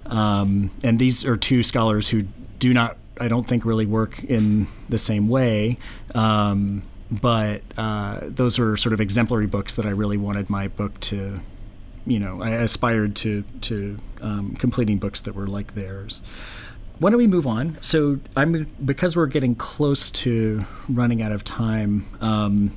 Um, and these are two scholars who do not, I don't think, really work in the same way. Um, but uh, those are sort of exemplary books that I really wanted my book to you know, I aspired to to um, completing books that were like theirs why don't we move on? So I'm because we're getting close to running out of time. Um,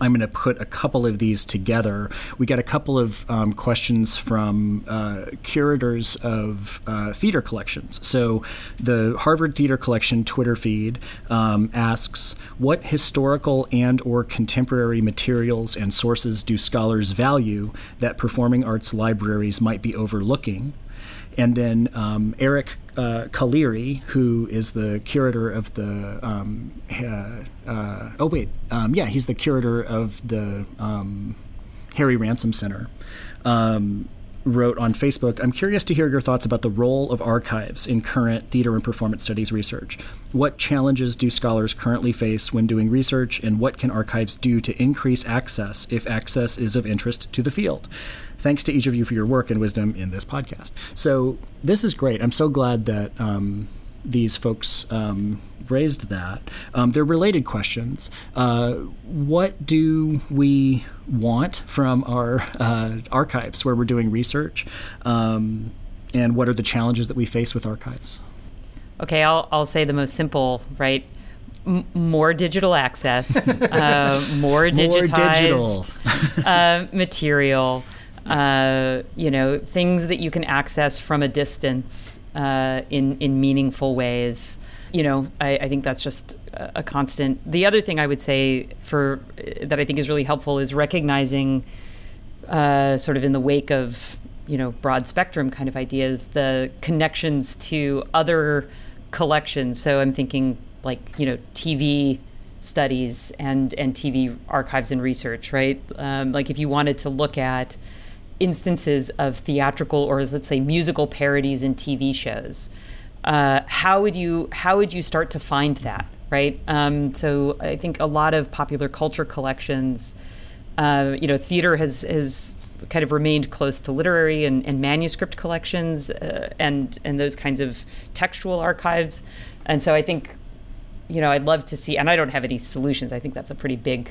I'm going to put a couple of these together. We got a couple of um, questions from uh, curators of uh, theater collections. So, the Harvard Theater Collection Twitter feed um, asks, "What historical and/or contemporary materials and sources do scholars value that performing arts libraries might be overlooking?" And then um, Eric uh, Colleary, who is the curator of the. Um, uh, uh, oh, wait. Um, yeah, he's the curator of the um, Harry Ransom Center. Um, wrote on Facebook I'm curious to hear your thoughts about the role of archives in current theater and performance studies research. What challenges do scholars currently face when doing research, and what can archives do to increase access if access is of interest to the field? Thanks to each of you for your work and wisdom in this podcast. So, this is great. I'm so glad that. Um, these folks um, raised that. Um, they're related questions. Uh, what do we want from our uh, archives where we're doing research? Um, and what are the challenges that we face with archives? Okay, I'll, I'll say the most simple, right? M- more digital access, uh, more digitized more digital. uh, material, uh, you know, things that you can access from a distance uh, in in meaningful ways. You know, I, I, think that's just a constant. The other thing I would say for that I think is really helpful is recognizing, uh, sort of in the wake of you know broad spectrum kind of ideas, the connections to other collections. So I'm thinking like you know TV studies and and TV archives and research, right? Um, like if you wanted to look at instances of theatrical or let's say musical parodies in TV shows. Uh, how would you how would you start to find that right? Um, so I think a lot of popular culture collections, uh, you know, theater has has kind of remained close to literary and, and manuscript collections uh, and and those kinds of textual archives, and so I think, you know, I'd love to see. And I don't have any solutions. I think that's a pretty big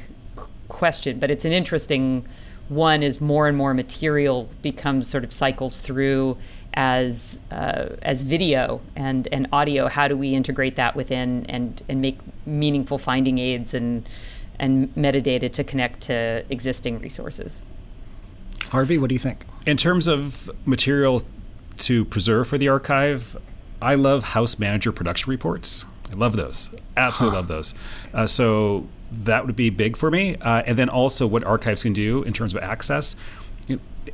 question, but it's an interesting one is more and more material becomes sort of cycles through as uh, as video and and audio. How do we integrate that within and and make meaningful finding aids and and metadata to connect to existing resources? Harvey, what do you think? In terms of material to preserve for the archive, I love house manager production reports. I love those. Absolutely huh. love those. Uh, so that would be big for me. Uh, and then also what archives can do in terms of access.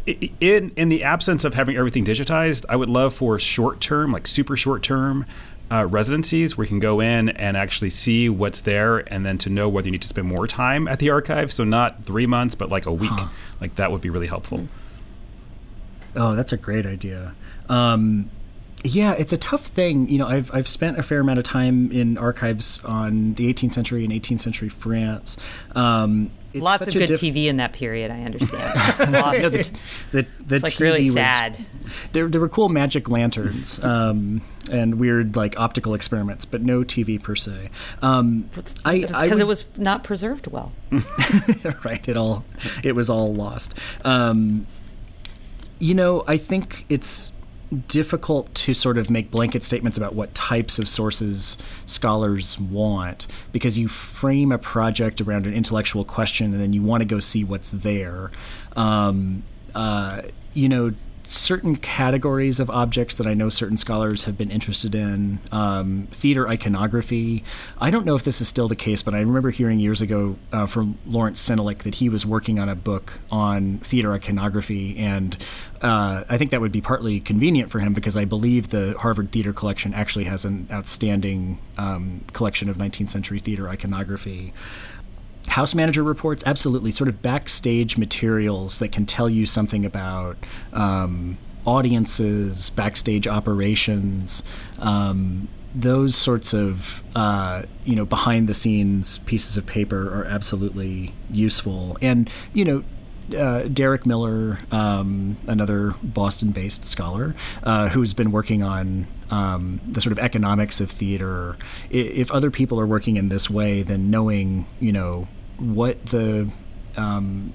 In in the absence of having everything digitized, I would love for short term, like super short term, uh, residencies where you can go in and actually see what's there, and then to know whether you need to spend more time at the archive. So not three months, but like a week. Huh. Like that would be really helpful. Oh, that's a great idea. Um, yeah, it's a tough thing. You know, I've I've spent a fair amount of time in archives on the 18th century and 18th century France. Um, Lots of good diff- TV in that period. I understand. no, the, the, the it's like TV really sad. Was, there, there were cool magic lanterns um, and weird like optical experiments, but no TV per se. Um, because it was not preserved well. right. It all it was all lost. Um, you know, I think it's difficult to sort of make blanket statements about what types of sources scholars want because you frame a project around an intellectual question and then you want to go see what's there. Um, uh, you know, certain categories of objects that I know certain scholars have been interested in. Um, theater iconography. I don't know if this is still the case, but I remember hearing years ago uh, from Laurence Senelick that he was working on a book on theater iconography, and uh, I think that would be partly convenient for him because I believe the Harvard Theater Collection actually has an outstanding um, collection of 19th century theater iconography. House manager reports, absolutely, sort of backstage materials that can tell you something about um, audiences, backstage operations, um, those sorts of uh, you know behind the scenes pieces of paper are absolutely useful. And you know, uh, Derek Miller, um, another Boston based scholar, uh, who's been working on um, the sort of economics of theater. If other people are working in this way, then knowing, you know, what the um,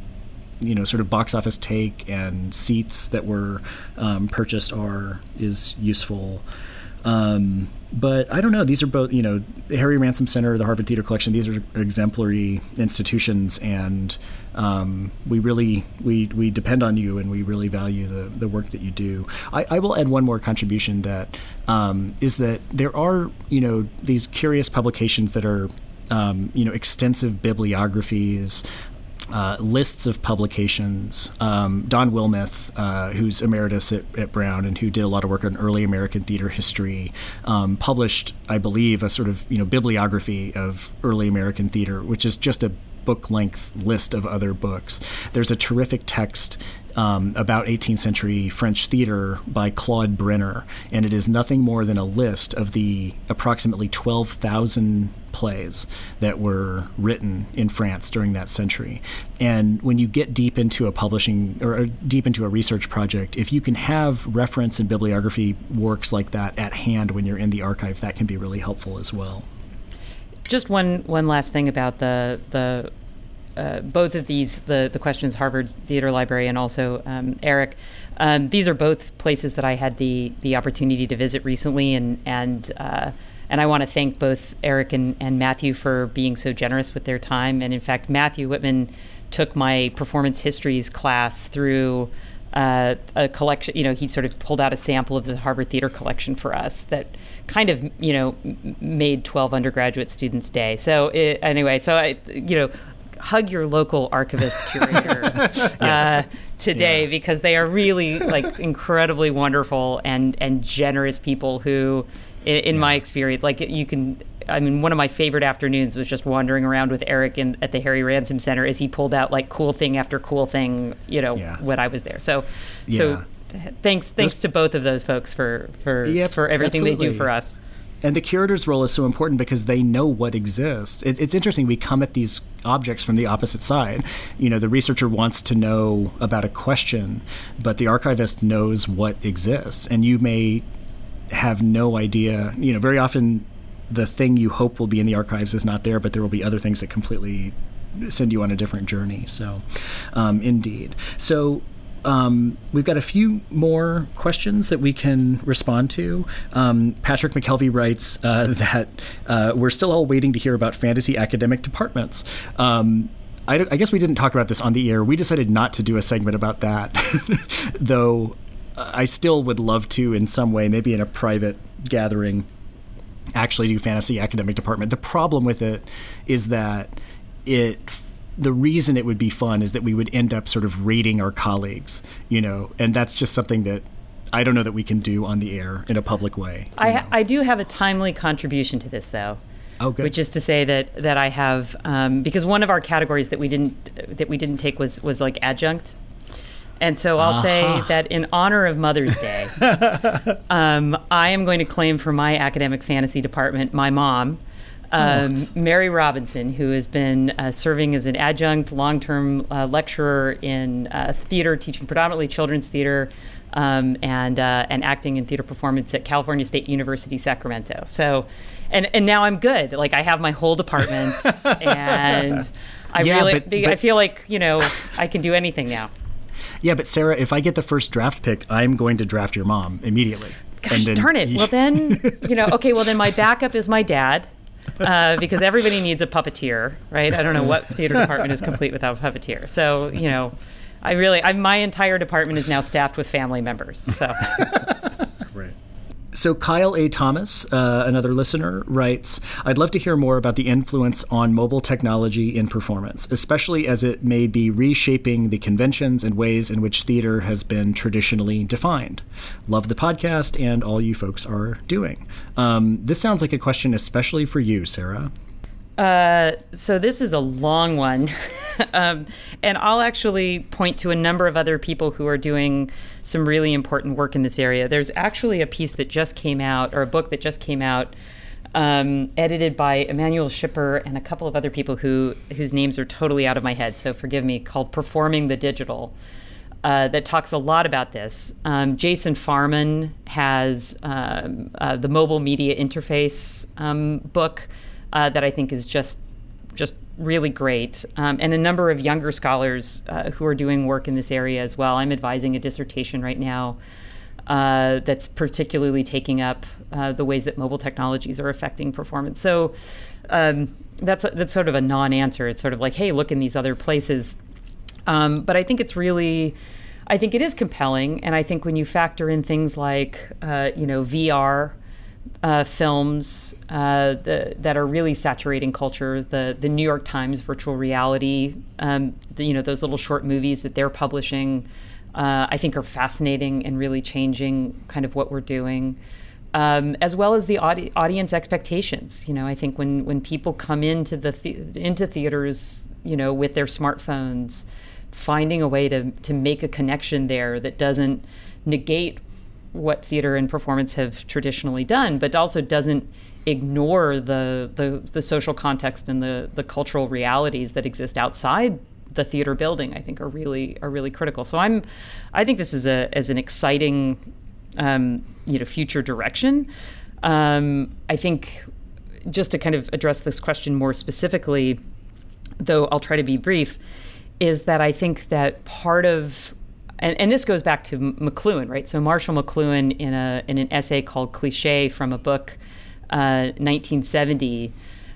you know sort of box office take and seats that were um, purchased are is useful. Um, but I don't know. These are both, you know, the Harry Ransom Center, the Harvard Theater Collection. These are exemplary institutions, and um, we really we we depend on you, and we really value the the work that you do. I, I will add one more contribution that um, is that there are, you know, these curious publications that are um, you know extensive bibliographies, uh, lists of publications. Um, Don Wilmeth, uh, who's emeritus at, at, Brown and who did a lot of work on early American theater history, um, published, I believe, a sort of you know bibliography of early American theater, which is just a book length list of other books. There's a terrific text um, about 18th century French theater by Claude Brenner, and it is nothing more than a list of the approximately 12,000 plays that were written in France during that century. And when you get deep into a publishing or deep into a research project, if you can have reference and bibliography works like that at hand when you're in the archive, that can be really helpful as well. Just one one last thing about the the uh, both of these, the, the questions, Harvard Theater Library and also um, Eric, um, these are both places that I had the the opportunity to visit recently, and and uh, and I want to thank both Eric and, and Matthew for being so generous with their time. And in fact, Matthew Wittmann took my performance histories class through uh, a collection. You know, he sort of pulled out a sample of the Harvard Theater collection for us that kind of you know made 12 undergraduate students' day. So it, anyway, so I you know hug your local archivist curator yes. uh, today yeah. because they are really like incredibly wonderful and and generous people who in, in yeah. my experience like you can I mean, one of my favorite afternoons was just wandering around with Eric in, at the Harry Ransom Center as he pulled out like cool thing after cool thing, you know, yeah. when I was there. So, so thanks, thanks those, to both of those folks for for for everything absolutely. they do for us. And the curator's role is so important because they know what exists. It, it's interesting. We come at these objects from the opposite side. You know, the researcher wants to know about a question, but the archivist knows what exists. And you may have no idea. You know, very often the thing you hope will be in the archives is not there, but there will be other things that completely send you on a different journey. So, um, indeed. So, um, we've got a few more questions that we can respond to. Um, Patrick McKelvey writes uh, that uh, we're still all waiting to hear about fantasy academic departments. Um, I, I, guess we didn't talk about this on the air. We decided not to do a segment about that, though I still would love to, in some way, maybe in a private gathering, actually do fantasy academic department. The problem with it is that it the reason it would be fun is that we would end up sort of rating our colleagues, you know, and that's just something that I don't know that we can do on the air in a public way. I, I do have a timely contribution to this, though. Oh, good. Which is to say that that I have um, because one of our categories that we didn't that we didn't take was was like adjunct, and so I'll uh-huh. say that in honor of Mother's Day, um, I am going to claim for my academic fantasy department my mom um. Mary Robinson, who has been uh, serving as an adjunct long term uh, lecturer in uh, theater, teaching predominantly children's theater um, and, uh, and acting and theater performance at California State University, Sacramento. So, and, and now I'm good. Like, I have my whole department, and I yeah, really but, but, I feel like, you know, I can do anything now. Yeah, but Sarah, if I get the first draft pick, I'm going to draft your mom immediately. Gosh, darn it. well, then, you know, okay, well, then my backup is my dad uh, because everybody needs a puppeteer, right? I don't know what theater department is complete without a puppeteer. So you know, I really, I, my entire department is now staffed with family members. So. So, Kyle A. Thomas, uh, another listener, writes I'd love to hear more about the influence on mobile technology in performance, especially as it may be reshaping the conventions and ways in which theater has been traditionally defined. Love the podcast and all you folks are doing. Um, this sounds like a question especially for you, Sarah. Uh, so this is a long one, um, and I'll actually point to a number of other people who are doing some really important work in this area. There's actually a piece that just came out, or a book that just came out, um, edited by Imanuel Schipper and a couple of other people who whose names are totally out of my head. So forgive me. Called "Performing the Digital." Uh, that talks a lot about this. Um, Jason Farman has um, uh, the mobile media interface um, book uh, that I think is just just really great, um, and a number of younger scholars uh, who are doing work in this area as well. I'm advising a dissertation right now uh, that's particularly taking up uh, the ways that mobile technologies are affecting performance. So um, that's that's sort of a non-answer. It's sort of like, hey, look in these other places. Um, but I think it's really, I think it is compelling, and I think when you factor in things like, uh, you know, VR uh, films uh, the, that are really saturating culture. The the New York Times virtual reality, um, the, you know, those little short movies that they're publishing, uh, I think are fascinating and really changing kind of what we're doing. Um, as well as the audi- audience expectations, you know, I think when when people come into the, the into theaters, you know, with their smartphones, finding a way to to make a connection there that doesn't negate what theater and performance have traditionally done, but also doesn't ignore the, the, the social context and the, the cultural realities that exist outside the theater building. I think are really are really critical. So I'm, I think this is a as an exciting, um, you know, future direction. Um, I think just to kind of address this question more specifically, though I'll try to be brief, is that I think that part of and, and, this goes back to McLuhan, right? So Marshall McLuhan, in a in an essay called "Cliche" from a book, uh, 1970,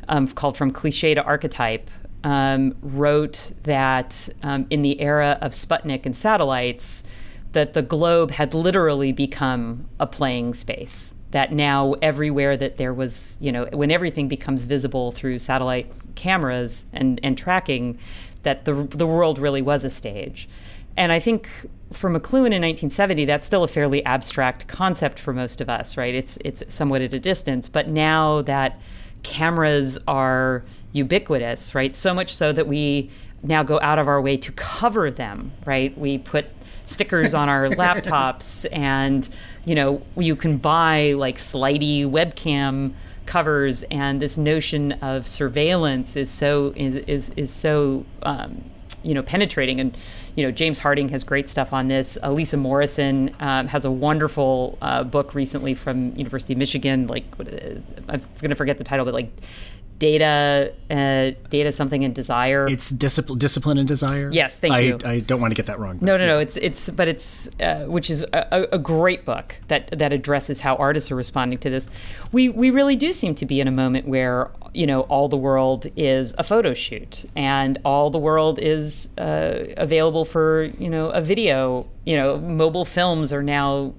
um, called "From Cliche to Archetype," um, wrote that um, in the era of Sputnik and satellites, that the globe had literally become a playing space. That now everywhere that there was, you know, when everything becomes visible through satellite cameras and and tracking, that the the world really was a stage. And I think for McLuhan in 1970, that's still a fairly abstract concept for most of us, right? It's it's somewhat at a distance. But now that cameras are ubiquitous, right? So much so that we now go out of our way to cover them, right? We put stickers on our laptops, and you know you can buy like slidey webcam covers, and this notion of surveillance is so is is, is so um, you know penetrating and you know James Harding has great stuff on this. Elisa Morrison um, has a wonderful uh, book recently from University of Michigan. Like I'm going to forget the title, but like data uh, data something and desire. It's discipline discipline and desire? Yes thank I, you. I don't want to get that wrong no no yeah. no it's it's but it's uh, which is a, a, great book that that addresses how artists are responding to this. We we really do seem to be in a moment where you know all the world is a photo shoot and all the world is uh, available for you know a video. You know mobile films are now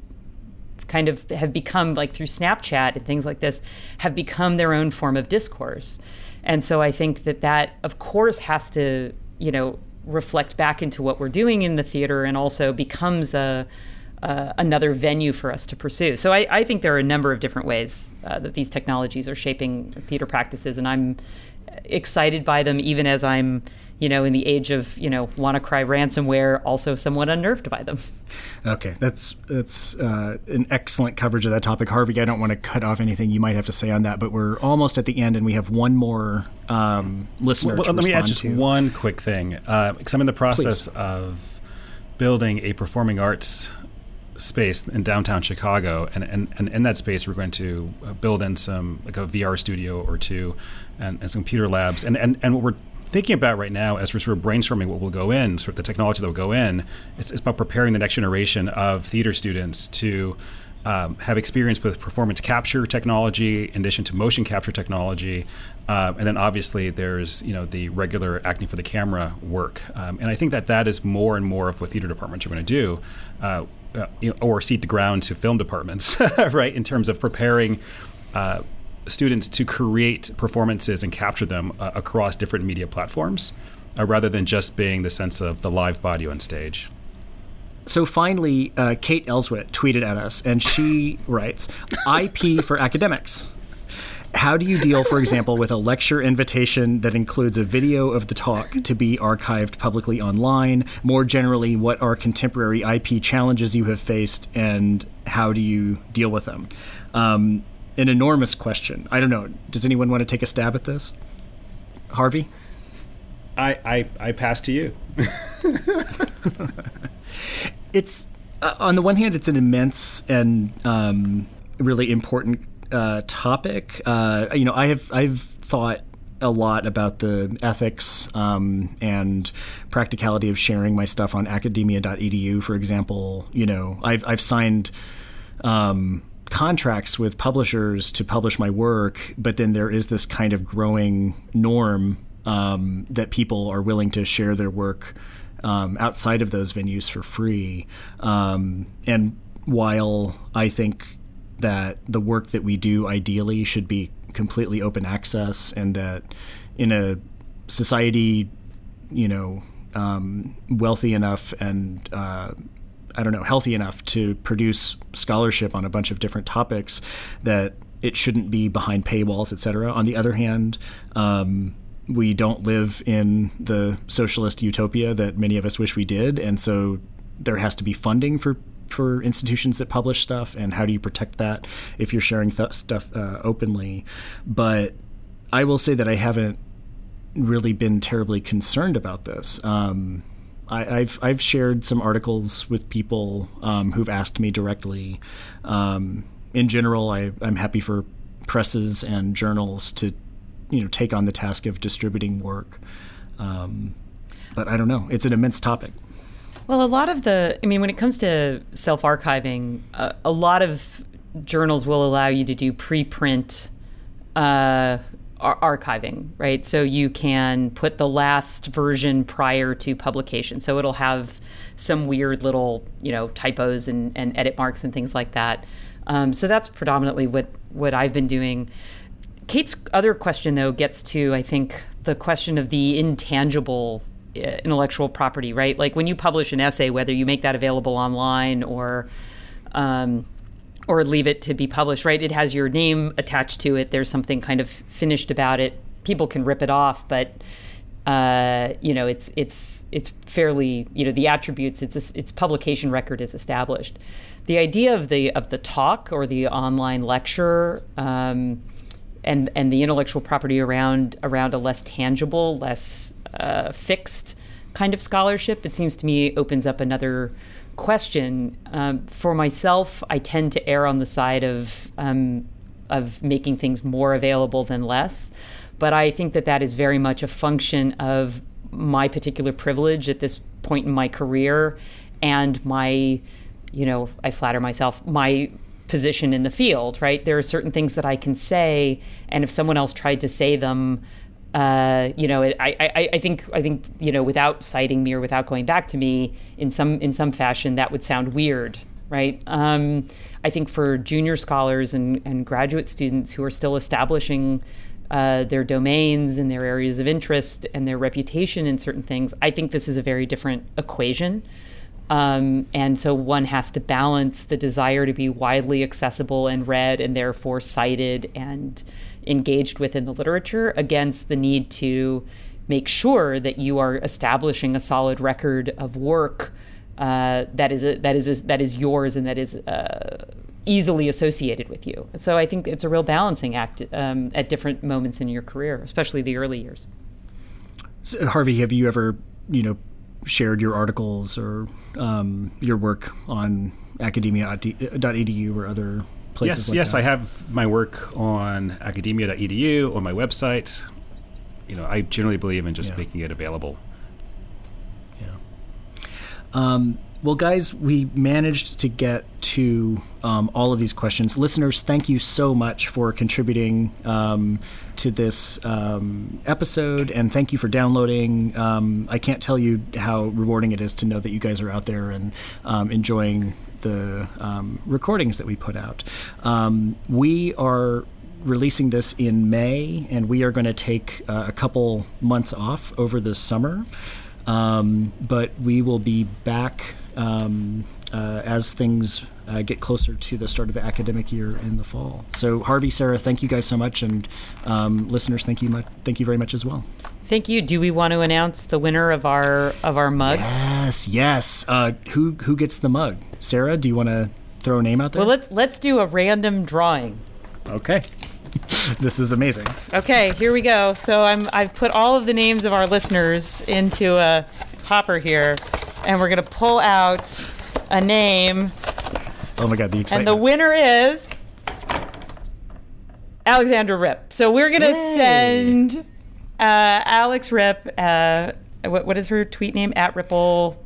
kind of have become like through Snapchat and things like this have become their own form of discourse. And so I think that that of course has to, you know, reflect back into what we're doing in the theater and also becomes a uh, another venue for us to pursue. So I, I, think there are a number of different ways uh, that these technologies are shaping theater practices, and I'm excited by them, even as I'm you know, in the age of you know WannaCry ransomware, also somewhat unnerved by them. Okay, that's that's uh, an excellent coverage of that topic, Harvey. I don't want to cut off anything you might have to say on that, but we're almost at the end, and we have one more um, listener. Well, let me add just to. one quick thing, because uh, I'm in the process Please. of building a performing arts space in downtown Chicago, and, and, and in that space we're going to uh, build in some like a VR studio or two, and, and some computer labs, and, and and what we're thinking about right now as we're sort of brainstorming what will go in, sort of the technology that will go in, it's, it's about preparing the next generation of theater students to um, have experience with performance capture technology in addition to motion capture technology. Um, and then obviously there's you know the regular acting for the camera work, um, and I think that that is more and more of what theater departments are going to do, uh, uh, you know, or seat the ground to film departments, right? In terms of preparing uh, students to create performances and capture them uh, across different media platforms, uh, rather than just being the sense of the live body on stage. So finally, uh, Kate Elswit tweeted at us, and she writes, "IP for academics." How do you deal, for example, with a lecture invitation that includes a video of the talk to be archived publicly online? More generally, what are contemporary IP challenges you have faced, and how do you deal with them? Um, an enormous question. I don't know. Does anyone want to take a stab at this? Harvey? I, I, I pass to you. it's, uh, on the one hand, it's an immense and um, really important uh, topic. Uh, you know, I have I've thought a lot about the ethics um, and practicality of sharing my stuff on academia.edu, for example. You know, I've I've signed. Um, contracts with publishers to publish my work, but then there is this kind of growing norm um, that people are willing to share their work um, outside of those venues for free. Um, and while I think that the work that we do ideally should be completely open access, and that in a society, you know, um, wealthy enough and uh, I don't know, healthy enough to produce scholarship on a bunch of different topics that it shouldn't be behind paywalls, et cetera. On the other hand, um, we don't live in the socialist utopia that many of us wish we did, and so there has to be funding for for institutions that publish stuff, and how do you protect that if you're sharing th- stuff uh, openly? But I will say that I haven't really been terribly concerned about this. Um, I, have I've shared some articles with people um, who've asked me directly. Um, in general, I, I'm happy for presses and journals to, you know, take on the task of distributing work. Um, but I don't know; it's an immense topic. Well, a lot of the, I mean, when it comes to self archiving, uh, a lot of journals will allow you to do preprint uh, ar- archiving, right? So you can put the last version prior to publication. So it'll have some weird little, you know, typos and, and edit marks and things like that. Um, so that's predominantly what, what I've been doing. Kate's other question, though, gets to, I think, the question of the intangible uh, intellectual property, right? Like when you publish an essay, whether you make that available online or um, or leave it to be published, right? It has your name attached to it. There's something kind of finished about it. People can rip it off, but uh, you know, it's it's it's fairly you know the attributes. It's its publication record is established. The idea of the of the talk or the online lecture. Um, and, and the intellectual property around around a less tangible, less uh, fixed kind of scholarship, it seems to me opens up another question. Um, for myself, I tend to err on the side of um, of making things more available than less, but I think that that is very much a function of my particular privilege at this point in my career and my, you know, I flatter myself, my position in the field. Right, there are certain things that I can say, and if someone else tried to say them uh, you know, I, I, I think I think you know, without citing me or without going back to me in some in some fashion, that would sound weird, right? Um, I think for junior scholars and, and graduate students who are still establishing uh, their domains and their areas of interest and their reputation in certain things, I think this is a very different equation. Um, and so one has to balance the desire to be widely accessible and read and therefore cited and engaged with in the literature against the need to make sure that you are establishing a solid record of work uh, that is a, that is a, that is yours and that is uh, easily associated with you. So I think it's a real balancing act um, at different moments in your career, especially the early years. So, Harvey, have you ever you know shared your articles or um, your work on academia.edu or other places yes, like yes, that? I have my work on academia.edu on my website. You know, I generally believe in just Yeah. making it available. Yeah. Um, Well, guys, we managed to get to um, all of these questions. Listeners, thank you so much for contributing um, to this um, episode, and thank you for downloading. Um, I can't tell you how rewarding it is to know that you guys are out there and um, enjoying the um, recordings that we put out. we are releasing this in May, and we are going to take uh, a couple months off over the summer. Um, but we will be back um, uh, as things uh, get closer to the start of the academic year in the fall. So, Harvey, Sarah, thank you guys so much, and um, listeners, thank you, mu- thank you very much as well. Thank you. Do we want to announce the winner of our of our mug? Yes, yes. Uh, who who gets the mug? Sarah, do you want to throw a name out there? Well, let's let's do a random drawing. Okay. this is amazing. Okay, here we go. So I'm I've put all of the names of our listeners into a hopper here, and we're gonna pull out a name. Oh my god, the excitement! And the winner is Alexander Rip. So we're gonna Yay. send Alex Rip. Uh, what, what is her tweet name? At Ripple.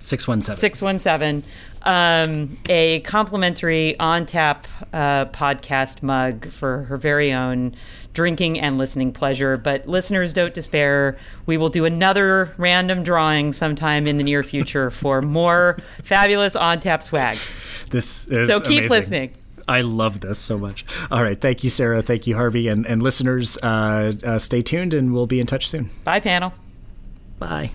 Six one seven. Six one seven um, a complimentary on tap uh, podcast mug for her very own drinking and listening pleasure. But listeners, don't despair. We will do another random drawing sometime in the near future for more fabulous on tap swag. This is so keep amazing. listening. I love this so much. All right. Thank you, Sarah. Thank you, Harvey. And, and listeners, uh, uh, stay tuned and we'll be in touch soon. Bye, panel. Bye.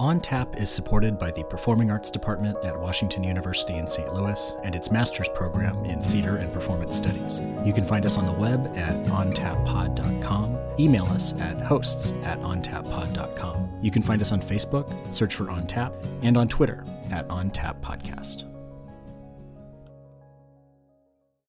On Tap is supported by the Performing Arts Department at Washington University in St. Louis and its master's program in theater and performance studies. You can find us on the web at ontappod.com, email us at hosts at ontappod.com. You can find us on Facebook, search for On Tap, and on Twitter at On Tap Podcast.